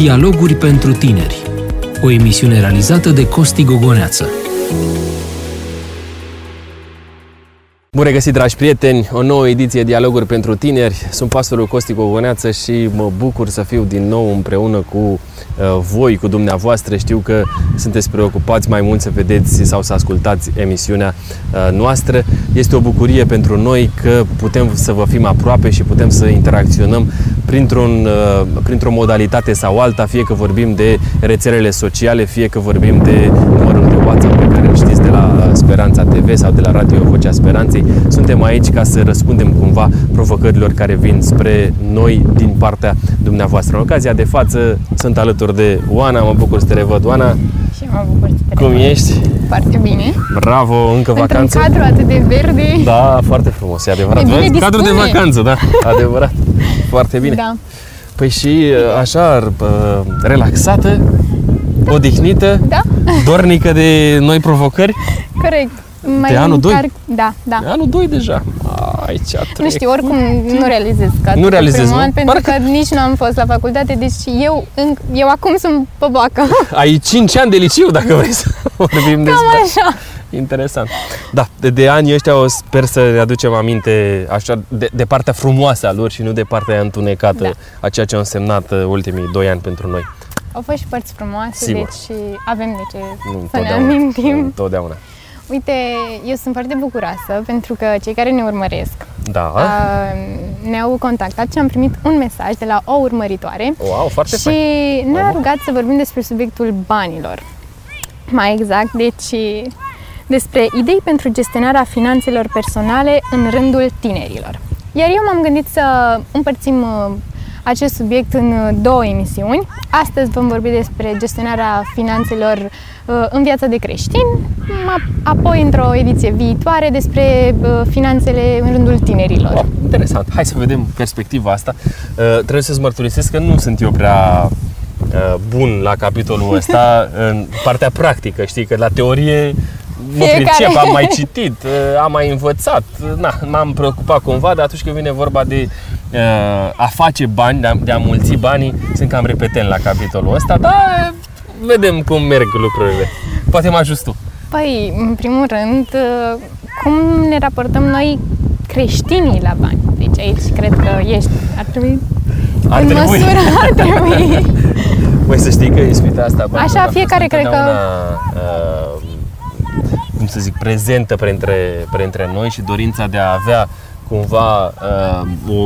Dialoguri pentru tineri. O emisiune realizată de Costi Gogoneață. Bun regăsit, dragi prieteni! O nouă ediție Dialoguri pentru tineri. Sunt pastorul Costi Gogoneață și mă bucur să fiu din nou împreună cu uh, voi, cu dumneavoastră. Știu că sunteți preocupați mai mult să vedeți sau să ascultați emisiunea uh, noastră. Este o bucurie pentru noi că putem să vă fim aproape și putem să interacționăm printr-un, uh, printr-o modalitate sau alta, fie că vorbim de rețelele sociale, fie că vorbim de numărul de WhatsApp pe care îl știți de la Speranța TV sau de la Radio Vocea Speranței. Suntem aici ca să răspundem cumva provocărilor care vin spre noi din partea dumneavoastră. În ocazia de față sunt alături de Oana, mă bucur să te revăd, Oana. Și mă bucur să te Cum revăd. ești? Foarte bine. Bravo, încă Într-un vacanță? cadru atât de verde. Da, foarte frumos, e adevărat. E bine Vezi? Cadru de dispune. vacanță, da, adevărat. Foarte bine. Da. Păi și așa, uh, relaxată, odihnită, Da, dornică de noi provocări. corect. Mai De anul doi? încarc- Da, da. Anul 2 deja. Aici trec. Nu știu, oricum nu realizez că Nu realizezi, primul nu? an, pentru Parcă- că nici nu am fost la facultate, deci eu, înc- eu acum sunt pe bacă. Ai 5 ani de liceu, dacă vrei să vorbim despre Cam așa. Interesant. Da, de, de anii ăștia o sper să ne aducem aminte așa de, de partea frumoasă a lor și nu de partea întunecată Da. a ceea ce au însemnat uh, ultimii 2 ani pentru noi. Au fost și părți frumoase, Sigur. deci avem de ce Nu să ne întotdeauna. amintim. Nu Întotdeauna. Uite, eu sunt foarte bucuroasă pentru că cei care ne urmăresc Da. a, ne-au contactat și am primit un mesaj de la o urmăritoare Wow, foarte și fain. ne-a Bravo. rugat să vorbim despre subiectul banilor. Mai exact, deci despre idei pentru gestionarea finanțelor personale în rândul tinerilor. Iar eu m-am gândit să împărțim uh, acest subiect în uh, două emisiuni. Astăzi vom vorbi despre gestionarea finanțelor uh, în viața de creștin, ma- apoi într-o ediție viitoare despre uh, finanțele în rândul tinerilor. Wow, interesant. Hai să vedem perspectiva asta. Uh, trebuie să-ți mărturisesc că nu sunt eu prea uh, bun la capitolul ăsta în partea practică, știi, că la teorie mă Fiecare. pricep, am mai citit, uh, am mai învățat, uh, na, m-am preocupat cumva, dar atunci când vine vorba de uh, a face bani, de a, de a mulți banii, sunt cam repetent la capitolul ăsta, dar vedem cum merg lucrurile. Poate mă ajut tu. Păi, în primul rând, uh, cum ne raportăm noi creștinii la bani? Deci aici cred că ești, ar trebui, Ar în trebui. măsură, ar trebui. Păi să știi că ispita asta banilor Așa, a fost fiecare cred că- întotdeauna, Uh, cum să zic, prezentă printre, printre noi și dorința de a avea cumva uh, o,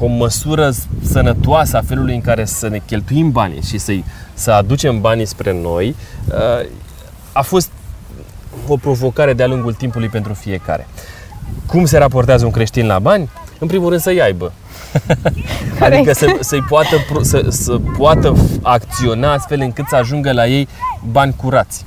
o măsură sănătoasă a felului în care să ne cheltuim banii și să să aducem banii spre noi uh, a fost o provocare de-a lungul timpului pentru fiecare. Cum se raportează un creștin la bani? În primul rând să-i aibă. Adică să, să-i poată, pro- să, să poată f- acționa astfel încât să ajungă la ei bani curați.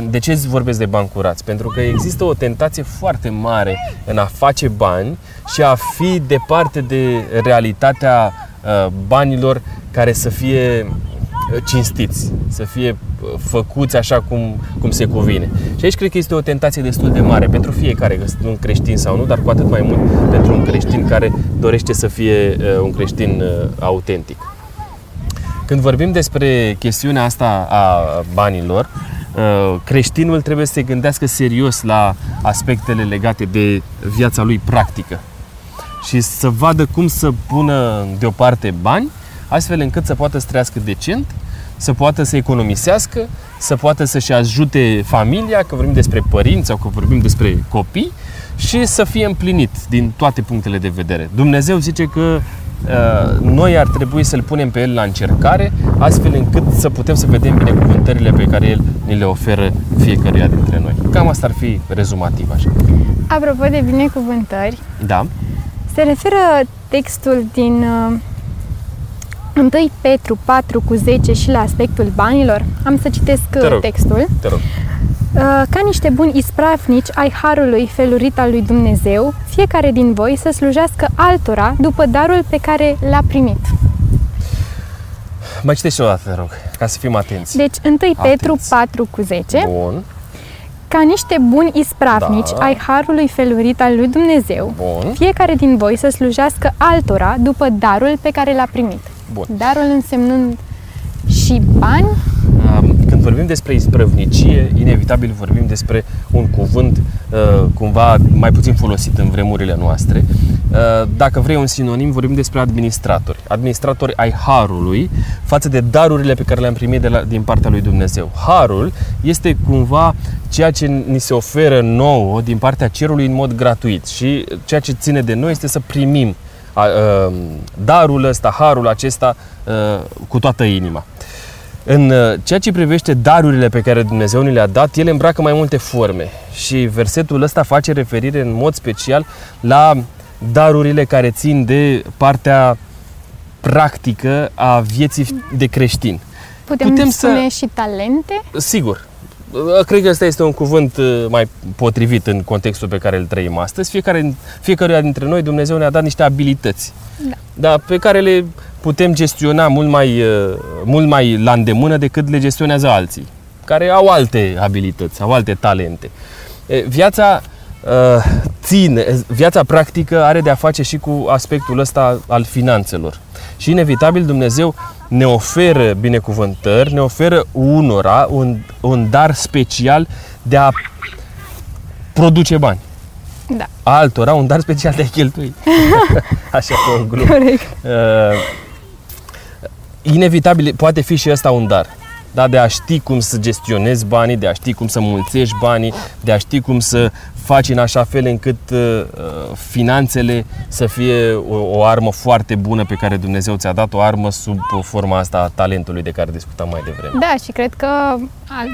De ce vorbesc de bani curați? Pentru că există o tentație foarte mare în a face bani și a fi departe de realitatea uh, banilor care să fie uh, cinstiți, să fie uh, făcuți așa cum, cum se cuvine. Și aici cred că este o tentație destul de mare pentru fiecare, că sunt un creștin sau nu, dar cu atât mai mult pentru un creștin care dorește să fie uh, un creștin uh, autentic. Când vorbim despre chestiunea asta a banilor, uh, creștinul trebuie să se gândească serios la aspectele legate de viața lui practică și să vadă cum să pună deoparte bani, astfel încât să poată să trăiască decent, să poată să economisească, să poată să-și ajute familia, că vorbim despre părinți sau că vorbim despre copii, și să fie împlinit din toate punctele de vedere. Dumnezeu zice că uh, noi ar trebui să-L punem pe El la încercare, astfel încât să putem să vedem binecuvântările pe care El ni le oferă fiecăruia dintre noi. Cam asta ar fi rezumativ așa. Apropo de binecuvântări, Da? se referă textul din uh, 1 Petru 4 cu 10 și la aspectul banilor. Am să citesc uh, Te rog. textul. Te rog. Uh, Ca niște buni ispravnici ai harului felurit al lui Dumnezeu, fiecare din voi să slujească altora după darul pe care l-a primit. Mai citește o dată, te rog, ca să fim atenți. Deci 1 Petru Atenți. 4 cu 10, Bun, ca niște buni ispravnici Da. ai harului felurit al lui Dumnezeu, bun, fiecare din voi să slujească altora după darul pe care l-a primit. Bun. Darul însemnând și bani? Um, când vorbim despre isprăvnicie, inevitabil vorbim despre un cuvânt uh, cumva mai puțin folosit în vremurile noastre. Uh, dacă vrei un sinonim, vorbim despre administratori. Administratori ai harului față de darurile pe care le-am primit de la, din partea lui Dumnezeu. Harul este cumva ceea ce ni se oferă nouă din partea cerului în mod gratuit și ceea ce ține de noi este să primim uh, darul ăsta, harul acesta cu toată inima. În uh, ceea ce privește darurile pe care Dumnezeu ni le-a dat, ele îmbracă mai multe forme și versetul ăsta face referire în mod special la darurile care țin de partea practică a vieții de creștin. Putem, Putem spune să... și talente? Sigur. Uh, cred că ăsta este un cuvânt uh, mai potrivit în contextul pe care îl trăim astăzi. Fiecare, fiecare dintre noi Dumnezeu ne-a dat niște abilități. Da. Dar pe care le putem gestiona mult mai, uh, mult mai la îndemână decât le gestionează alții, care au alte abilități, au alte talente. Viața uh, ține, viața practică are de a face și cu aspectul ăsta al finanțelor. Și inevitabil Dumnezeu ne oferă binecuvântări, ne oferă unora un, un dar special de a produce bani. Da. Altora un dar special de a cheltui. Așa cu o glumă. Corect. Uh, inevitabil poate fi și ăsta un dar. Da, de a ști cum să gestionezi banii, de a ști cum să mulțești banii, de a ști cum să faci în așa fel încât uh, uh, finanțele să fie o, o armă foarte bună pe care Dumnezeu ți-a dat, o armă sub forma asta a talentului de care discutam mai devreme. Da, și cred că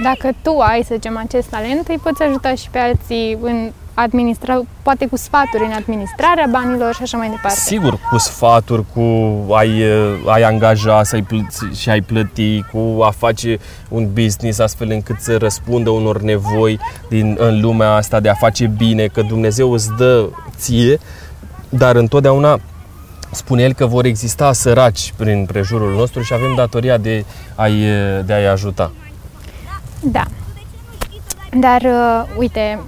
dacă tu ai, să zicem, acest talent, îi poți ajuta și pe alții în administra, poate cu sfaturi în administrarea banilor și așa mai departe. Sigur, cu sfaturi, cu ai, ai angaja să ai plăti, și ai plăti, cu a face un business astfel încât să răspundă unor nevoi din, în lumea asta de a face bine, că Dumnezeu îți dă ție, dar întotdeauna spune el că vor exista săraci prin prejurul nostru și avem datoria de a-i, de a-i ajuta. Da. Dar, uh, uite,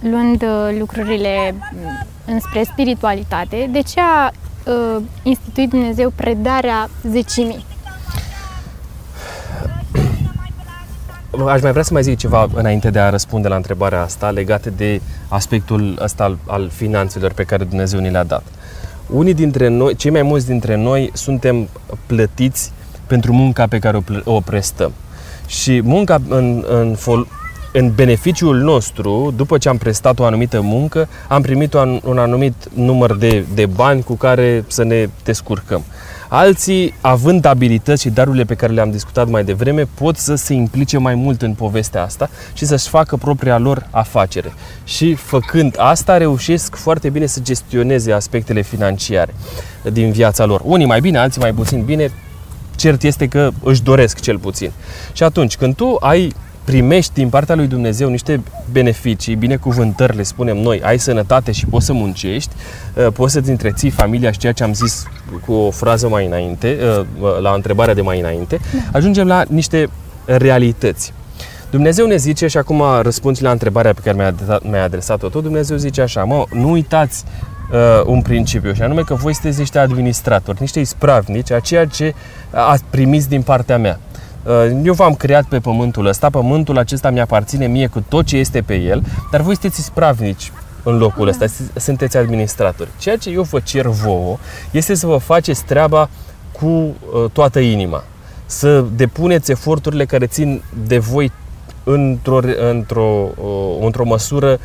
luând uh, lucrurile mm, înspre spiritualitate, de ce a uh, instituit Dumnezeu predarea zecimii? Aș mai vrea să mai zic ceva înainte de a răspunde la întrebarea asta legată de aspectul ăsta al, al finanțelor pe care Dumnezeu ni le-a dat. Unii dintre noi, cei mai mulți dintre noi, suntem plătiți pentru munca pe care o, o prestăm. Și munca în, în, fol, în beneficiul nostru, după ce am prestat o anumită muncă, am primit un, un anumit număr de, de bani cu care să ne descurcăm. Alții, având abilități și darurile pe care le-am discutat mai devreme, pot să se implice mai mult în povestea asta și să-și facă propria lor afacere. Și făcând asta, reușesc foarte bine să gestioneze aspectele financiare din viața lor. Unii mai bine, alții mai puțin bine, cert este că își doresc cel puțin. Și atunci, când tu ai primești din partea lui Dumnezeu niște beneficii, binecuvântări, le spunem noi, ai sănătate și poți să muncești, uh, poți să-ți întreții familia și ceea ce am zis cu o frază mai înainte, uh, la întrebarea de mai înainte, da. ajungem la niște realități. Dumnezeu ne zice, și acum răspund la întrebarea pe care mi-a adresat-o tot, Dumnezeu zice așa, mă, nu uitați uh, un principiu, și anume că voi sunteți niște administratori, niște ispravnici a ceea ce ați primit din partea mea. Uh, eu v-am creat pe pământul ăsta, pământul acesta mi-aparține mie cu tot ce este pe el, dar voi sunteți spravnici în locul ăsta, sunteți administratori. Ceea ce eu vă cer vouă este să vă faceți treaba cu uh, toată inima. Să depuneți eforturile care țin de voi într-o, într-o, uh, într-o măsură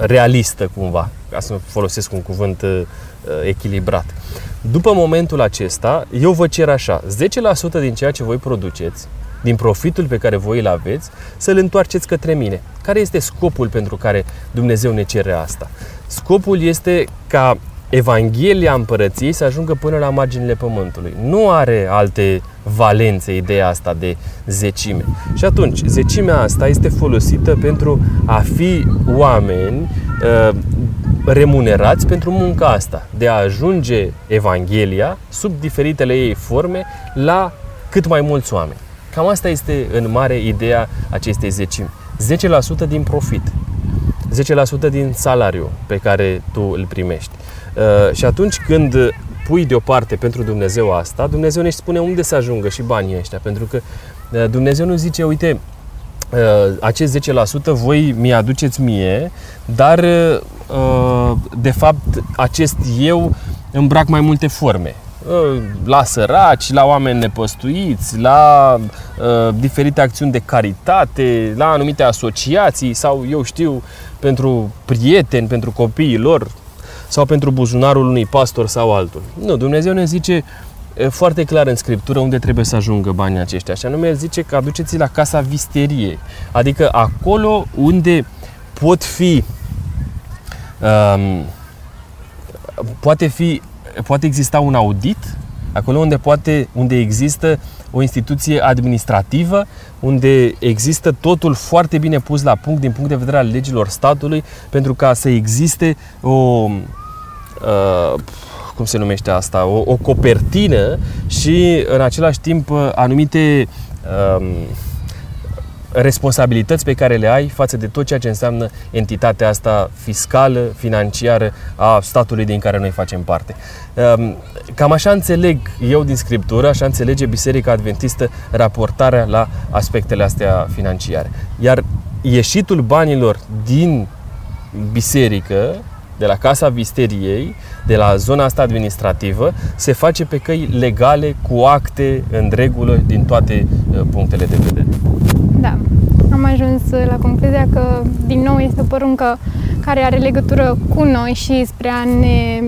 realistă cumva, ca să folosesc un cuvânt echilibrat. După momentul acesta, eu vă cer așa, 10% din ceea ce voi produceți, din profitul pe care voi îl aveți, să-l întoarceți către mine. Care este scopul pentru care Dumnezeu ne cere asta? Scopul este ca Evanghelia împărăției să ajungă până la marginile pământului. Nu are alte valențe ideea asta de zecime. Și atunci, zecimea asta este folosită pentru a fi oameni uh, remunerați pentru munca asta, de a ajunge Evanghelia sub diferitele ei forme la cât mai mulți oameni. Cam asta este în mare ideea acestei zecimi. 10% din profit, 10% din salariu pe care tu îl primești. Uh, și atunci când pui deoparte pentru Dumnezeu asta, Dumnezeu ne spune unde să ajungă și banii ăștia. Pentru că uh, Dumnezeu nu zice, uite, uh, acest 10% voi mi aduceți mie, dar uh, de fapt acest eu îmbrac mai multe forme la săraci, la oameni nepăstuiți, la uh, diferite acțiuni de caritate, la anumite asociații sau, eu știu, pentru prieteni, pentru copiii lor sau pentru buzunarul unui pastor sau altul. Nu, Dumnezeu ne zice foarte clar în Scriptură unde trebuie să ajungă banii aceștia. Și anume, El zice că aduceți la casa visteriei, adică acolo unde pot fi um, poate fi poate exista un audit, acolo unde, poate, unde există o instituție administrativă, unde există totul foarte bine pus la punct din punct de vedere al legilor statului, pentru ca să existe o, uh, cum se numește asta, o, o copertină și în același timp anumite uh, responsabilități pe care le ai față de tot ceea ce înseamnă entitatea asta fiscală, financiară a statului din care noi facem parte. Ehm, cam așa înțeleg eu din Scriptură, așa înțelege Biserica Adventistă raportarea la aspectele astea financiare. Iar ieșitul banilor din biserică, de la Casa Visteriei, de la zona asta administrativă, se face pe căi legale, cu acte în regulă, din toate eh, punctele de vedere. Da, am ajuns la concluzia că, din nou, este o poruncă care are legătură cu noi și spre a ne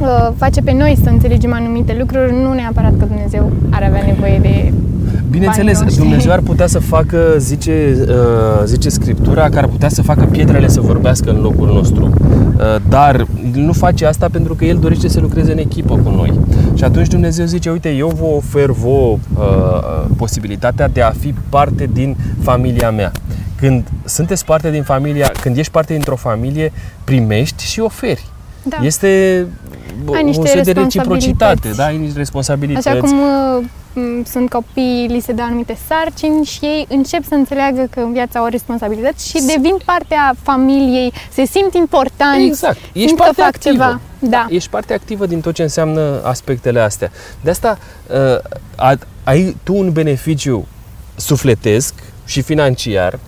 uh, face pe noi să înțelegem anumite lucruri, nu neapărat că Dumnezeu ar avea nevoie de Bineînțeles, Dumnezeu ar putea să facă, zice, uh, zice Scriptura, că ar putea să facă pietrele să vorbească în locul nostru. Uh, dar nu face asta pentru că El dorește să lucreze în echipă cu noi. Și atunci Dumnezeu zice, uite, eu vă ofer vouă uh, posibilitatea de a fi parte din familia mea. Când sunteți parte din familia, când ești parte dintr-o familie, primești și oferi. Da. Este Ai niște un set de reciprocitate, da? Ai niște responsabilități. Așa cum uh, sunt copii, li se dă anumite sarcini și ei încep să înțeleagă că în viața au responsabilități și devin parte a familiei, se simt importanți, exact. Ești parte că fac activă. ceva. Da. Ești parte activă din tot ce înseamnă aspectele astea. De asta uh, ai tu un beneficiu sufletesc și financiar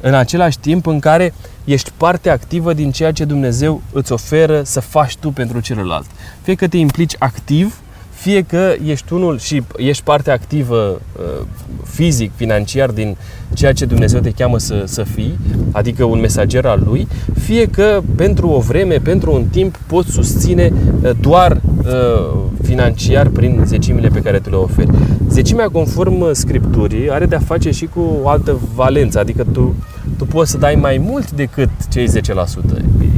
în același timp în care ești parte activă din ceea ce Dumnezeu îți oferă să faci tu pentru celălalt. Fie că te implici activ fie că ești unul și ești parte activă uh, fizic, financiar din ceea ce Dumnezeu te cheamă să, să fii, adică un mesager al Lui, fie că pentru o vreme, pentru un timp poți susține uh, doar uh, financiar prin zecimile pe care tu le oferi. Zecimea conform Scripturii are de-a face și cu o altă valență, adică tu, tu poți să dai mai mult decât cei 10%.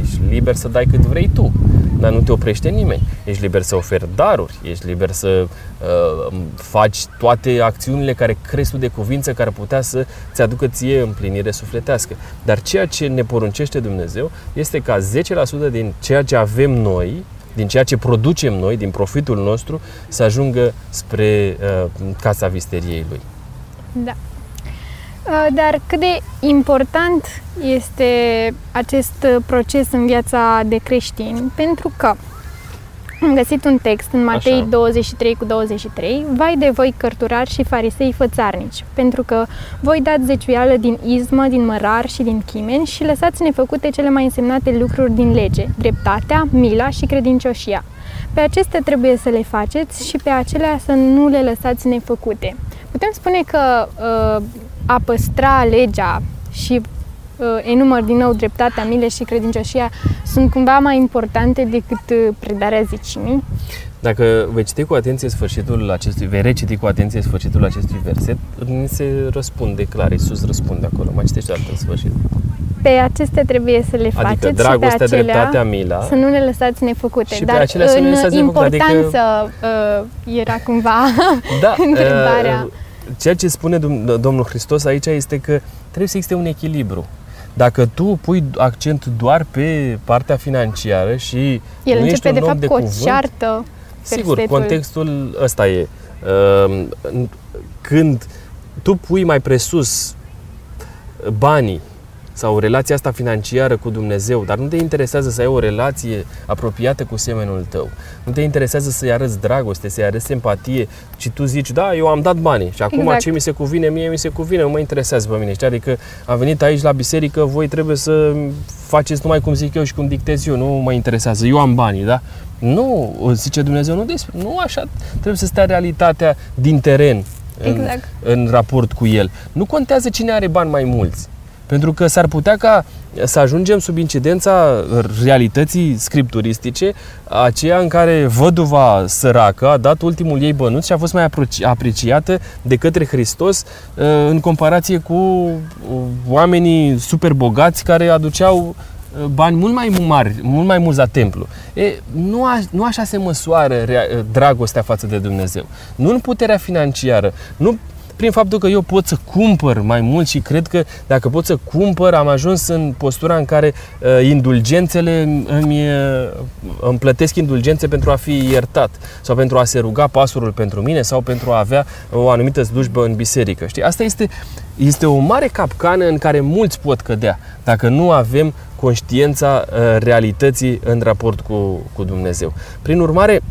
Ești liber să dai cât vrei tu dar nu te oprește nimeni. Ești liber să oferi daruri, ești liber să uh, faci toate acțiunile care crezi tu de cuvință, care putea să ți aducă ție împlinire sufletească. Dar ceea ce ne poruncește Dumnezeu este ca 10% din ceea ce avem noi, din ceea ce producem noi, din profitul nostru, să ajungă spre uh, casa visteriei Lui. Da. Uh, dar cât de important este acest proces în viața de creștini? Pentru că am găsit un text în Matei Așa. 23 cu 23, Vai de voi cărturari și farisei fățarnici, pentru că voi dați zeciuială din izmă, din mărar și din chimeni și lăsați nefăcute cele mai însemnate lucruri din lege, dreptatea, mila și credincioșia. Pe acestea trebuie să le faceți și pe acelea să nu le lăsați nefăcute. Putem spune că uh, a păstra legea și uh, enumăr din nou dreptatea, mile și credincioșia sunt cumva mai importante decât uh, predarea zicimii? Dacă vei citi cu atenție sfârșitul acestui, vei reciti cu atenție sfârșitul acestui verset, ni se răspunde clar, Iisus răspunde acolo, mai citește dată în sfârșit. Pe acestea trebuie să le adică faceți adică dragostea, și pe acelea dreptatea, mila, să nu le lăsați nefăcute. Și Dar pe acelea să nu le lăsați importanță adică... uh, era cumva da, întrebarea. Uh, ceea ce spune Domnul Hristos aici este că trebuie să existe un echilibru. Dacă tu pui accent doar pe partea financiară și El nu începe ești un de fapt de cu o cuvânt, ceartă. Sigur, contextul ăsta e. Ehm, când tu pui mai presus banii sau relația asta financiară cu Dumnezeu, dar nu te interesează să ai o relație apropiată cu semenul tău. Nu te interesează să-i arăți dragoste, să-i arăți empatie, ci tu zici, da, eu am dat banii și acum exact. ce mi se cuvine, mie mi se cuvine, nu mă interesează pe mine. Știi? Adică am venit aici la biserică, voi trebuie să faceți numai cum zic eu și cum dictez eu, nu mă interesează, eu am banii, da? Nu, zice Dumnezeu, nu despre, nu așa, trebuie să stea realitatea din teren exact. în, în raport cu el. Nu contează cine are bani mai mulți. Pentru că s-ar putea ca să ajungem sub incidența realității scripturistice, aceea în care văduva săracă a dat ultimul ei bănuț și a fost mai apreciată de către Hristos uh, în comparație cu uh, oamenii super bogați care aduceau uh, bani mult mai mari, mult mai mulți la templu. E, nu, a, nu așa se măsoară rea, dragostea față de Dumnezeu. Nu în puterea financiară, nu prin faptul că eu pot să cumpăr mai mult și cred că dacă pot să cumpăr, am ajuns în postura în care uh, indulgențele îmi, uh, îmi plătesc indulgențe pentru a fi iertat sau pentru a se ruga pasurul pentru mine sau pentru a avea o anumită slujbă în biserică. Știi? Asta este, este o mare capcană în care mulți pot cădea dacă nu avem conștiința uh, realității în raport cu, cu Dumnezeu. Prin urmare,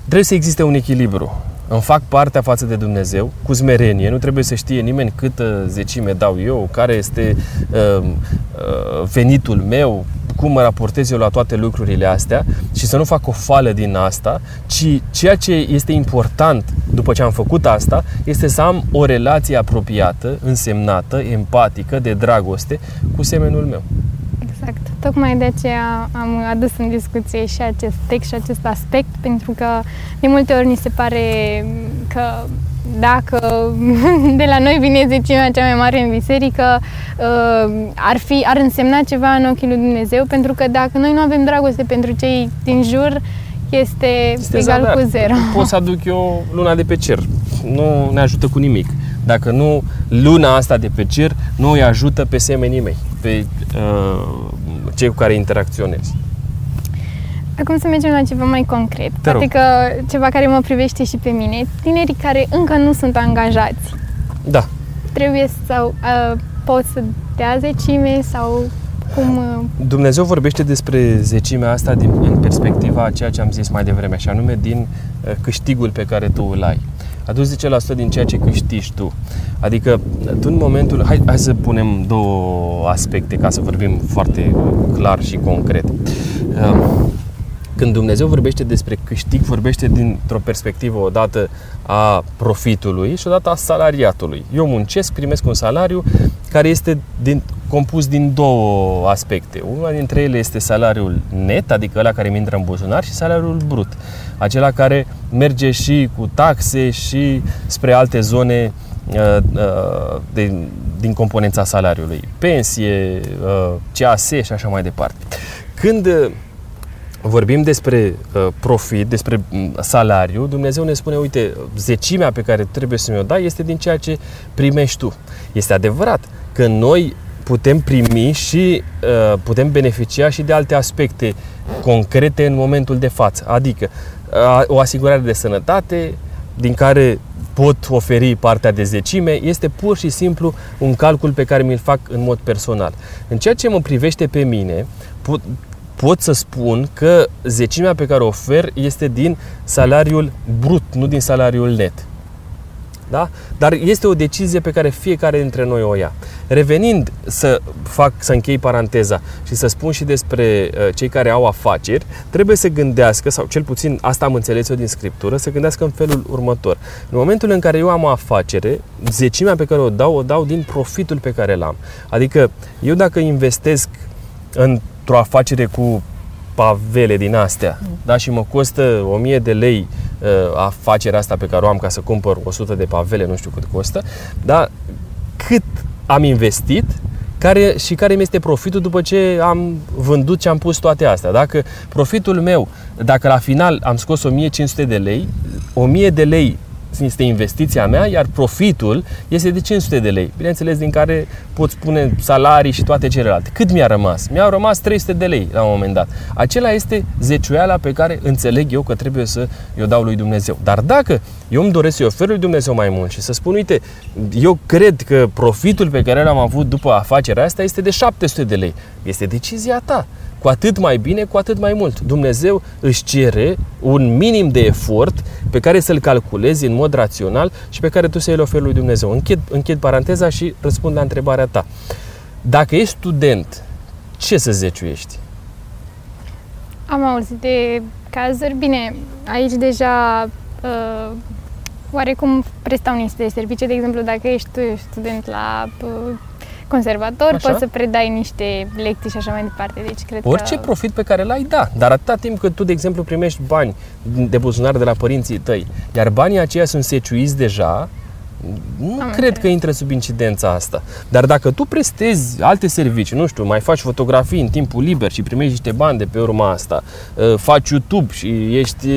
trebuie să existe un echilibru îmi fac partea față de Dumnezeu cu smerenie, nu trebuie să știe nimeni câtă zecime dau eu, care este uh, uh, venitul meu, cum mă raportez eu la toate lucrurile astea și să nu fac o fală din asta, ci ceea ce este important după ce am făcut asta este să am o relație apropiată, însemnată, empatică, de dragoste cu semenul meu. Exact. Tocmai de aceea am adus în discuție și acest text și acest aspect, pentru că de multe ori ni se pare că dacă de la noi vine zecimea cea mai mare în biserică, uh, ar, fi, ar însemna ceva în ochii lui Dumnezeu, pentru că dacă noi nu avem dragoste pentru cei din jur, este, este egal zadar. cu zero. Pot să aduc eu luna de pe cer. Nu ne ajută cu nimic. Dacă nu, luna asta de pe cer nu îi ajută pe semenii mei, pe uh, cei cu care interacționez. Acum să mergem la ceva mai concret. Te Poate că ceva care mă privește și pe mine. Tinerii care încă nu sunt angajați. Da. Trebuie să uh, pot să dea zecime sau cum... Uh... Dumnezeu vorbește despre zecimea asta din, în perspectiva a ceea ce am zis mai devreme, și anume din uh, câștigul pe care tu îl ai aduci 10% din ceea ce câștigi tu. Adică, tu în momentul... Hai, hai să punem două aspecte ca să vorbim foarte clar și concret. Um, când Dumnezeu vorbește despre câștig, vorbește dintr-o perspectivă odată a profitului și odată a salariatului. Eu muncesc, primesc un salariu care este din, compus din două aspecte. Una dintre ele este salariul net, adică ăla care mi intră în buzunar, și salariul brut, acela care merge și cu taxe și spre alte zone uh, uh, de, din componența salariului. Pensie, uh, CAS și așa mai departe. Când vorbim despre uh, profit, despre mm, salariu, Dumnezeu ne spune, uite, zecimea pe care trebuie să mi-o dai este din ceea ce primești tu. Este adevărat că noi putem primi și uh, putem beneficia și de alte aspecte concrete în momentul de față. Adică uh, o asigurare de sănătate din care pot oferi partea de zecime, este pur și simplu un calcul pe care mi-l fac în mod personal. În ceea ce mă privește pe mine, pot, pot să spun că zecimea pe care o ofer este din salariul brut, nu din salariul net. Da? Dar este o decizie pe care fiecare dintre noi o ia. Revenind să fac, să închei paranteza și să spun și despre uh, cei care au afaceri, trebuie să gândească, sau cel puțin asta am înțeles eu din Scriptură, să gândească în felul următor. În momentul în care eu am o afacere, zecimea pe care o dau, o dau din profitul pe care l-am. Adică eu dacă investesc într-o afacere cu pavele din astea, da, și mă costă 1000 de lei uh, afacerea asta pe care o am ca să cumpăr 100 de pavele, nu știu cât costă, da, cât am investit care, și care mi este profitul după ce am vândut ce am pus toate astea. Dacă profitul meu, dacă la final am scos 1500 de lei, 1000 de lei este investiția mea, iar profitul este de 500 de lei. Bineînțeles, din care pot spune salarii și toate celelalte. Cât mi-a rămas? Mi-au rămas 300 de lei la un moment dat. Acela este zeciuiala pe care înțeleg eu că trebuie să o dau lui Dumnezeu. Dar dacă eu îmi doresc să-i ofer lui Dumnezeu mai mult și să spun, uite, eu cred că profitul pe care l-am avut după afacerea asta este de 700 de lei. Este decizia ta. Cu atât mai bine, cu atât mai mult. Dumnezeu își cere un minim de efort pe care să-l calculezi în mod rațional și pe care tu să-l oferi lui Dumnezeu. Închid, închid paranteza și răspund la întrebarea ta. Dacă ești student, ce să zeciuiești? Am auzit de cazuri. Bine, aici deja uh, oarecum prestau niște servicii. De exemplu, dacă ești student la uh, conservator, așa? poți să predai niște lecții și așa mai departe. Deci cred Orice că... profit pe care l-ai, da. Dar atâta timp cât tu, de exemplu, primești bani de buzunar de la părinții tăi, iar banii aceia sunt seciuiți deja, nu Am cred înțeles. că intră sub incidența asta. Dar dacă tu prestezi alte servicii, nu știu, mai faci fotografii în timpul liber și primești niște bani de pe urma asta, uh, faci YouTube și ești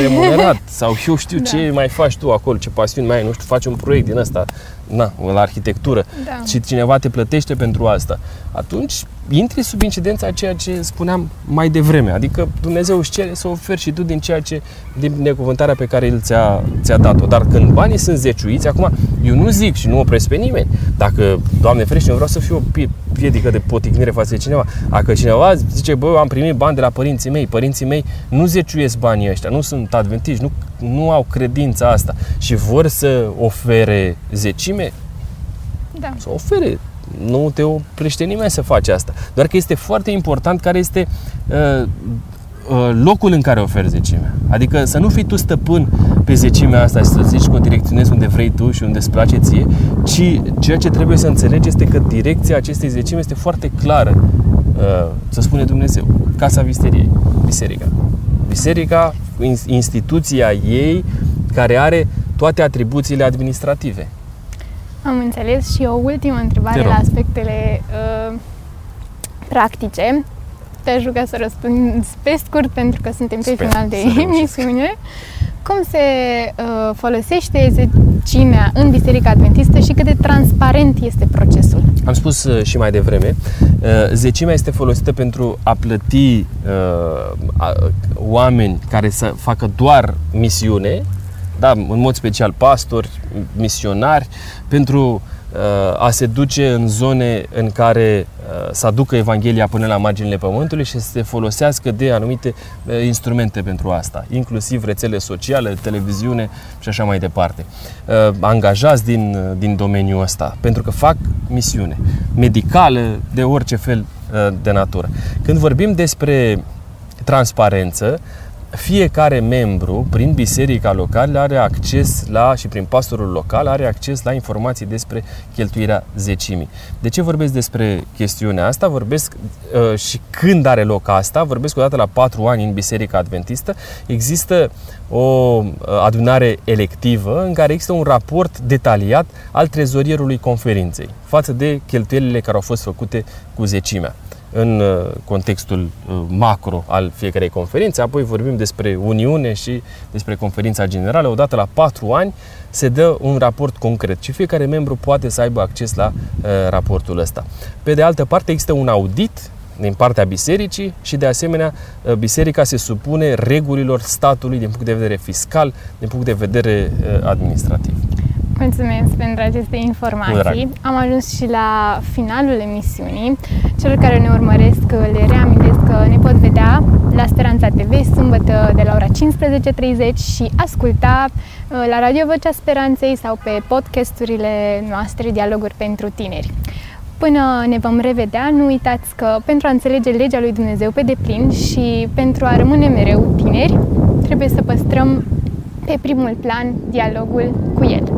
remunerat sau eu știu da. ce mai faci tu acolo, ce pasiuni mai ai, nu știu, faci un proiect din ăsta, na, la arhitectură da. și cineva te plătește pentru asta, atunci intri sub incidența a ceea ce spuneam mai devreme. Adică Dumnezeu își cere să oferi și tu din ceea ce, din necuvântarea pe care El ți-a, ți-a dat-o. Dar când banii sunt zeciuiți, acum eu nu zic și nu opresc pe nimeni. Dacă, Doamne ferește, eu vreau să fiu o piedică de poticnire față de cineva. Dacă cineva zice, bă, am primit bani de la părinții mei, părinții mei nu zeciuiesc banii ăștia, nu sunt adventiști, nu, nu au credința asta și vor să ofere zecime, da. să ofere nu te oprește nimeni să faci asta. Doar că este foarte important care este uh, uh, locul în care oferi zecimea. Adică să nu fii tu stăpân pe zecimea asta și să zici că o direcționezi unde vrei tu și unde îți place ție, ci ceea ce trebuie să înțelegi este că direcția acestei zecime este foarte clară, uh, să spune Dumnezeu. Casa Visteriei, biserica. Biserica, instituția ei care are toate atribuțiile administrative. Am înțeles și o ultimă întrebare la aspectele uh, practice. Te-aș ruga să răspund pe scurt pentru că suntem pe Sper, final de emisiune. Cum se uh, folosește zecimea în Biserica Adventistă și cât de transparent este procesul? Am spus uh, și mai devreme, uh, zecimea este folosită pentru a plăti uh, oameni care să facă doar misiune, da, în mod special pastori, misionari, pentru uh, a se duce în zone în care uh, să aducă Evanghelia până la marginile pământului și să se folosească de anumite uh, instrumente pentru asta, inclusiv rețele sociale, televiziune și așa mai departe. Angajați din, din domeniul ăsta, pentru că fac misiune medicală de orice fel de natură. Când vorbim despre transparență, fiecare membru, prin biserica locală, are acces la, și prin pastorul local, are acces la informații despre cheltuirea zecimii. De ce vorbesc despre chestiunea asta? Vorbesc uh, și când are loc asta, vorbesc odată la patru ani în Biserica Adventistă. Există o uh, adunare electivă în care există un raport detaliat al trezorierului conferinței față de cheltuielile care au fost făcute cu zecimea în uh, contextul uh, macro al fiecarei conferințe, apoi vorbim despre Uniune și despre conferința generală. Odată la patru ani se dă un raport concret și fiecare membru poate să aibă acces la uh, raportul ăsta. Pe de altă parte, există un audit din partea bisericii și de asemenea uh, biserica se supune regulilor statului din punct de vedere fiscal, din punct de vedere administrativ. Mulțumesc pentru aceste informații. Am ajuns și la finalul emisiunii. Celor care ne urmăresc le reamintesc că ne pot vedea la Speranța TV sâmbătă de la ora 15.30 și asculta uh, la Radio Vocea Speranței sau pe podcasturile noastre Dialoguri pentru Tineri. Până ne vom revedea, nu uitați că pentru a înțelege legea lui Dumnezeu pe deplin și pentru a rămâne mereu tineri, trebuie să păstrăm pe primul plan dialogul cu El.